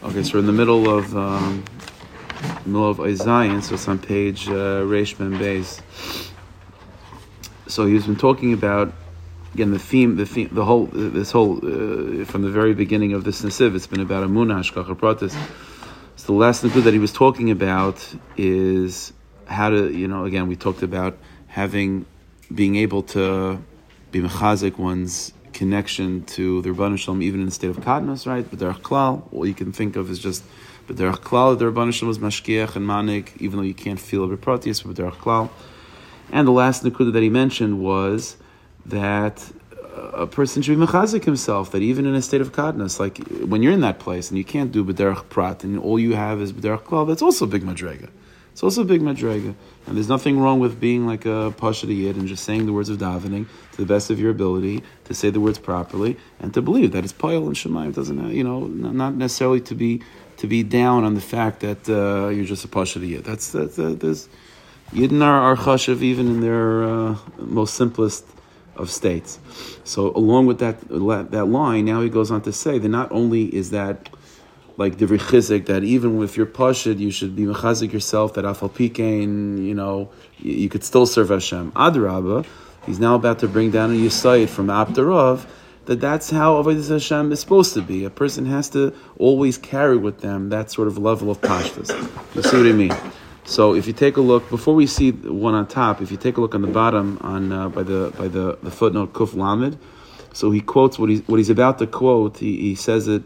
Okay, so we're in the middle of um, middle of Isaiah, so it's on page uh, Reish Ben Beis. So he's been talking about again the theme, the theme, the whole this whole uh, from the very beginning of this nesiv. It's been about Amunah Hashgacha Pratis. So the last thing that he was talking about is how to, you know, again we talked about having being able to be mechazik one's connection to the Rabban Shalom even in the state of Kadmas, right? But Derech Klal, all you can think of is just but Derech Klal, the Rabban Shalom was Mashkiach and Manik, even though you can't feel a Beprotius, but Derech Klal. And the last Nakuda that he mentioned was that a person should be mechazik himself, that even in a state of kadnas, like when you're in that place and you can't do b'derech prat, and all you have is b'derech klal, that's also big madrega. It's also a big madrega. And there's nothing wrong with being like a pasha yid and just saying the words of davening to the best of your ability, to say the words properly, and to believe that it's poil and shemayim. doesn't, you know, not necessarily to be to be down on the fact that uh, you're just a pasha yid. That's, that's uh, there's Yidden are, are chashav even in their uh, most simplest of states. So along with that that line, now he goes on to say that not only is that like the chizik that even if you're pashid, you should be mechazik yourself that afal pikein, you know, you, you, could still serve Hashem. Adraba, he's now about to bring down a yisayid from Apter Rav that that's how Avodah Hashem is supposed to be. A person has to always carry with them that sort of level of pashtas. You see what I mean? So if you take a look before we see one on top, if you take a look on the bottom on uh, by the by the, the footnote Kuf Lamed, so he quotes what he's what he's about to quote. He, he says it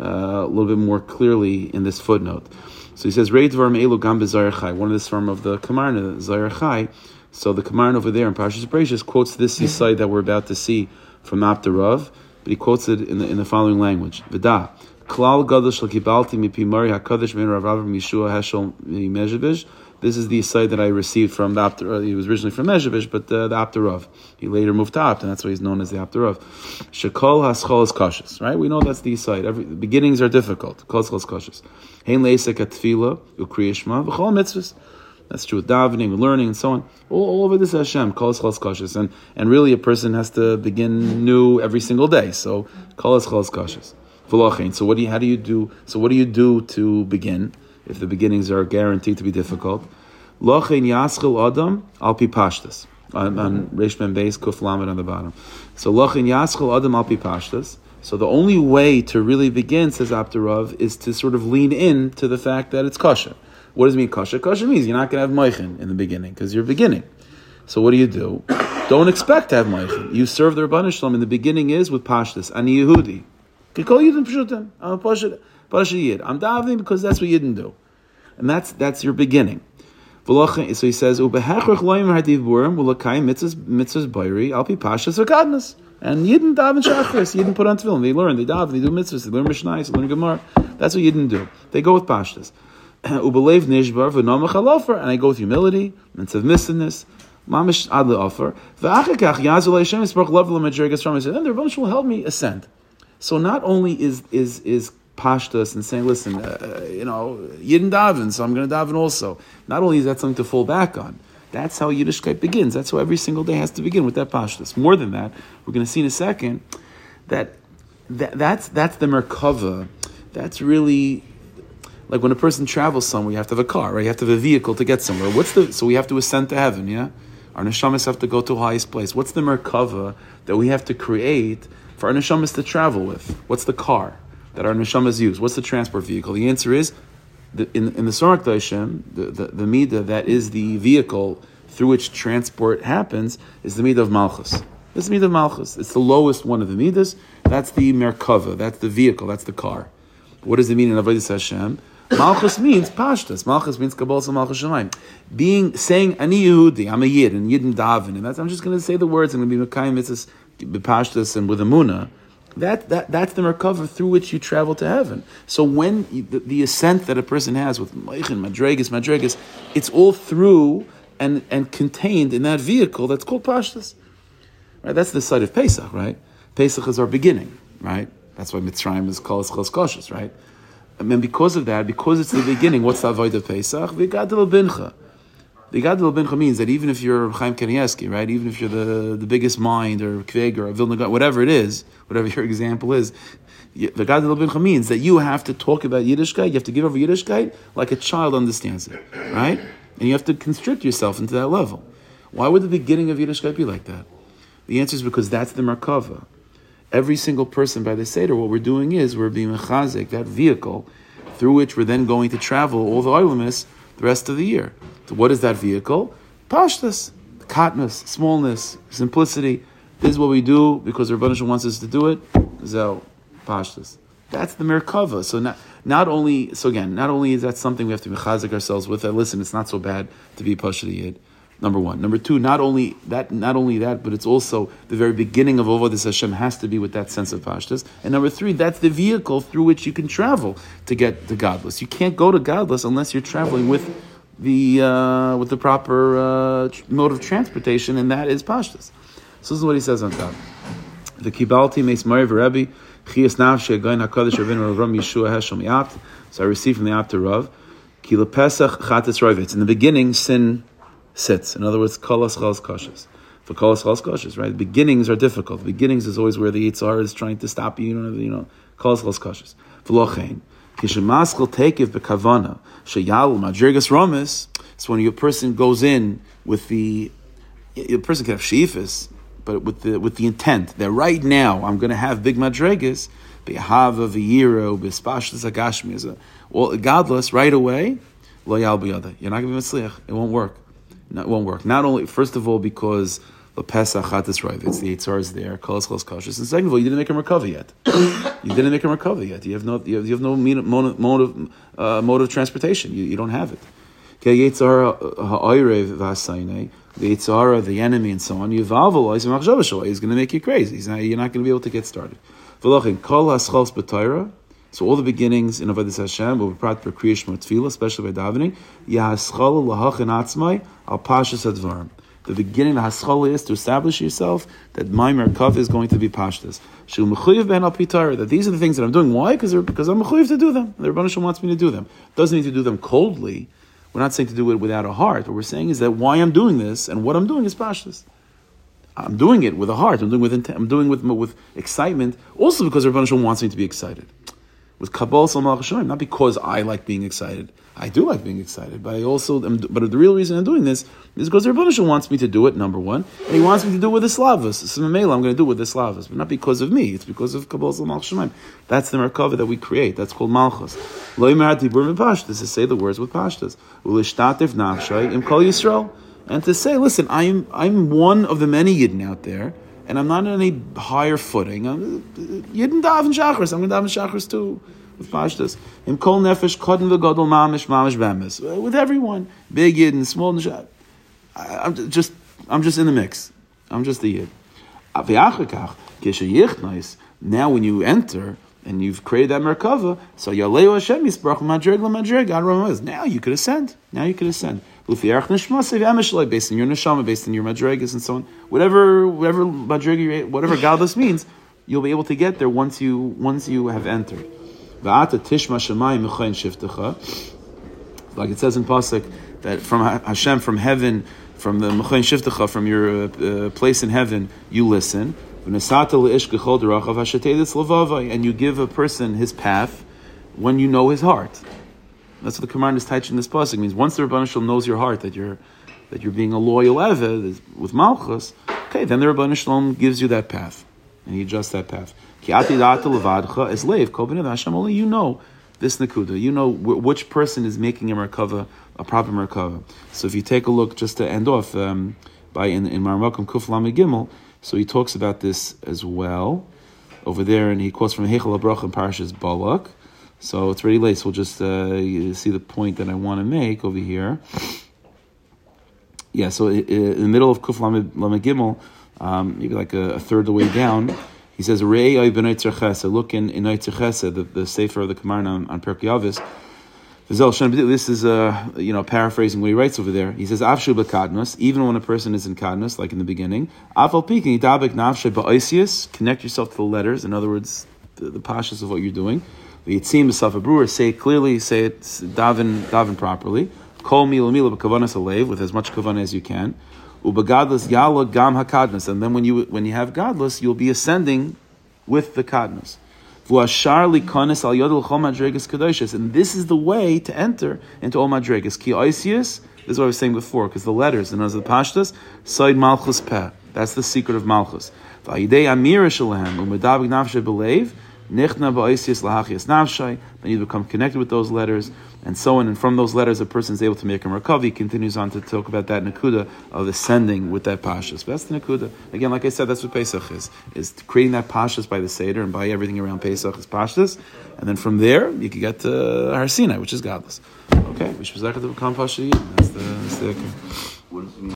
uh, a little bit more clearly in this footnote. So he says Reidvarm Elu Gam Chai, one of the form of the Kamarna Chai. So the Kamarna over there in Parshas Bereshis quotes this side that we're about to see from Apter Rav, but he quotes it in the in the following language: Vida. Klal Gadol Shel Kibalti Mipi Mari Hakadosh Ben Rav Avram Yeshua Heschel Mezhevish. This is the site that I received from the Apter. Uh, he was originally from Mezhevish, but uh, the Apterov. He later moved to Apt, and that's why he's known as the Apterov. Shekol Haschol is cautious, right? We know that's the site. Every the beginnings are difficult. Kol is cautious. Hein Leisek Atfila Ukriyishma V'chol Mitzvahs. That's true with davening, learning, and so on. All, all over this Hashem, kol is cautious, and and really a person has to begin new every single day. So kol is cautious. So what do you, how do you do? So what do you do to begin if the beginnings are guaranteed to be difficult? Lochein yaschil adam al pi pashtas on, Ben Beis Kuf on the bottom. So lochein yaschil adam al pi pashtas. So the only way to really begin, says Apter Rav, is to sort of lean in to the fact that it's kosher. What does it mean kosher? Kosher means you're not going to have moichin in the beginning because you're beginning. So what do you do? Don't expect to have moichin. You serve the Rabban Shalom in the beginning is with pashtas. Ani Yehudi. Yidin Pshutim. I'm a I'm davening because that's what Yidin do. And that's that's your beginning. So he says, "Ubehechrach loyim hadiv burim ulakayim mitzvahs mitzvahs bayri alpi pashas v'kadnas." And Yidden daven shachris. Yidden put on tefillin. They learn. They daven. They do mitzvahs. They learn mishnayos. They learn gemara. That's what Yidden do. They go with pashtas. Ubelev nishbar v'nomach. And I go with humility and submissiveness. Mamish ad le'ofer. V'achakach yazul Hashem yisbarach level of madrigas from. Then the Rebbe will help me ascend. So not only is is is pashtas and saying, listen, uh, you know, Yidden daven, so I'm going to daven also. Not only is that something to fall back on, that's how Yiddishkeit begins. That's how every single day has to begin with that pashtas. More than that, we're going to see in a second that, that that's that's the merkava. That's really like when a person travels somewhere, you have to have a car, right? You have to have a vehicle to get somewhere. What's the so we have to ascend to heaven, yeah? Our neshamas have to go to the highest place. What's the merkava that we have to create? for our neshamas to travel with? What's the car that our neshamas use? What's the transport vehicle? The answer is, the, in, in the Sorak Daishem, the, the, the Midah that is the vehicle through which transport happens is the Midah of Malchus. This is the Midah of Malchus. It's the lowest one of the Midas. That's the Merkava. That's the vehicle. That's the car. What does it mean in Avodah Hashem? Malchus means pashtas. Malchus means kabbalah malchus shemayim. Being saying ani Yehudi, I'm a yid, and yidin daven, and that's I'm just going to say the words. I'm going to be mekayim mitzvahs bepashtas and with amuna, that, that that's the recover through which you travel to heaven. So when you, the, the, ascent that a person has with Meichin, Madregas, Madregas, it's all through and, and contained in that vehicle that's called Pashtas. Right? That's the site of Pesach, right? Pesach is our beginning, right? That's why Mitzrayim is called Chos right? mean, because of that, because it's the beginning, what's the avoid of Pesach? V'gadol bincha. The Gadol Bincha means that even if you're Chaim Kanievsky, right, even if you're the, the biggest mind or Kveg or Vilna, whatever it is, whatever your example is, The God Bincha means that you have to talk about Yiddishkeit, you have to give over Yiddishkeit like a child understands it, right? And you have to constrict yourself into that level. Why would the beginning of Yiddishkeit be like that? The answer is because that's the Merkava. Every single person by the Seder, what we're doing is we're being mechazik, that vehicle through which we're then going to travel all the oilimus the rest of the year. So what is that vehicle? Pashtas, katnus, smallness, simplicity. This is what we do because Rabbanishim wants us to do it. So, pashtas. That's the Merkava. So not, not only, so again, not only is that something we have to mechazik ourselves with, that listen, it's not so bad to be Pashta Yid. Number one. Number two, not only that, not only that, but it's also the very beginning of this Hashem has to be with that sense of pashtas. And number three, that's the vehicle through which you can travel to get to godless. You can't go to godless unless you're traveling with the uh, with the proper uh, mode of transportation, and that is pashtas. So this is what he says on top. The kibalti meis mariv Rebbe chias nafshe gain hakadosh Rabbeinu Ram Yeshua Heshel miapt. So I received from the Apter Rav. Kila Pesach chatetz roivitz. In the beginning, sin sits. In other words, kolas chals kashas. For kolas chals kashas, right? Beginnings are difficult. Beginnings is always where the Yitzhar is trying to stop you. You know, you know kolas chals kashas. V'lochein. Kishemaskal tekiv bekavana sheyal madrigas romis. So when your person goes in with the, your person can have sheifas, but with the with the intent that right now I'm going to have big madrigas, behava v'yiro b'spashlas agashmi, well godless right away. Lo yal You're not going to be mitzliach. It won't work it won't work. Not only, first of all, because the Pesach Chatas right, it's the Eitzar is there, Kalas Chalas Kashas, and second of all, you didn't make him recover yet. you didn't make him recover yet. You have no, you have, you have no mode, mode, of, uh, mode of transportation. You, you don't have it. Okay, Yitzhara ha'oirev v'hasaynei, the Yitzhara, the enemy, and so on, Yuvavel is going to make you crazy. Not, you're not going to be able to get started. V'lochin, kol haschals b'toira, so all the beginnings in Avodah Hashem will be brought for Kriyash Tefillah, especially by davening. Yahaschal lahachin atzmai al pashas advarim. The beginning of haschal is to establish yourself that my merkav is going to be pashtas. Shul mechuyev ben al pitar. That these are the things that I'm doing. Why? Because because I'm mechuyev to do them. The Rebbeinu wants me to do them. Doesn't mean to do them coldly. We're not saying to do it without a heart. What we're saying is that why I'm doing this and what I'm doing is pashtas. I'm doing it with a heart. I'm doing with intent. I'm doing with with excitement. Also because Rebbeinu wants me to be excited with Kabbalah Salmal not because I like being excited. I do like being excited, but I also am, but the real reason I'm doing this is because the Rebbeinu wants me to do it, number one, and he wants me to do it with the Slavas. So I'm going to do it with the Slavas, but not because of me, it's because of Kabbalah Salmal That's the Merkava that we create, that's called Malchus. Lo This is to say the words with Pashtas. Ulishtativ Nafshay Im Kol Yisrael. And to say, listen, I'm, I'm one of the many Yidden out there, and I'm not on any higher footing. I'm Yidden daven shachris. I'm going to daven shachris too. With pashtas, im kol nefesh kodin v'godol mamish mamish bemis. With everyone, big Yidden, small Yid. I'm just, I'm just in the mix. I'm just the Yid. Now, when you enter and you've created that merkava, so Yaleo Hashem Yisbrach Madrig LaMadrig. Now you could ascend. Now you could ascend based on your neshama, based on your madrigas and so on. Whatever, whatever madriga, whatever godless means, you'll be able to get there once you once you have entered. Like it says in pasuk that from Hashem, from heaven, from the mechayin shiftecha, from your uh, place in heaven, you listen. And you give a person his path when you know his heart. That's what the command is teaching this pasuk means. Once the Rebbeinu Shalom knows your heart that you're that you're being a loyal eved with malchus, okay, then the Rebbeinu Shalom gives you that path, and you adjust that path. Only you know this nakuda. You know which person is making a merkava, a proper merkava. So if you take a look, just to end off um, by in in Marmakum Kuf Gimel, so he talks about this as well over there, and he quotes from Heichal HaBracha and Parashas Balak. So it's already late, so we'll just uh, see the point that I want to make over here. Yeah, so in the middle of Kuf Lamed Gimel, um, maybe like a, a, third of the way down, he says, Rei look in, in the, the Sefer of the Kamar on, on Perkei Avos. This is uh, you know paraphrasing what he writes over there. He says, "Afshu b'kadnus." Even when a person is in kadnus, like in the beginning, afal pikin idabek nafshe. Connect yourself to the letters. In other words, the, the pashas of what you're doing. The Yitzim B'Safa Brewer, say it clearly, say it, daven, daven properly. Kol mila mila b'kavanas alev, with as much kavanah as you can. Ubagadless yala gam hakadnas. And then when you, when you have godless, you'll be ascending with the kadnas. And this is the way to enter into all madregas. Ki oisius. This is what I was saying before, because the letters, and as the pashtas, side malchus peh. That's the secret of malchus. V'ayidei amira shalahem u'medavig nafshe belev nichna ba'oisius lahachias. Then you become connected with those letters, and so on. And from those letters, a person is able to make a merkav. He continues on to talk about that nakuda of ascending with that pashas. That's the nakuda. Again, like I said, that's what Pesach is: is creating that pashas by the seder and by everything around Pesach is pashas, and then from there you can get to Har Sinai, which is godless. Okay, which was that to become pasha. That's the that's the.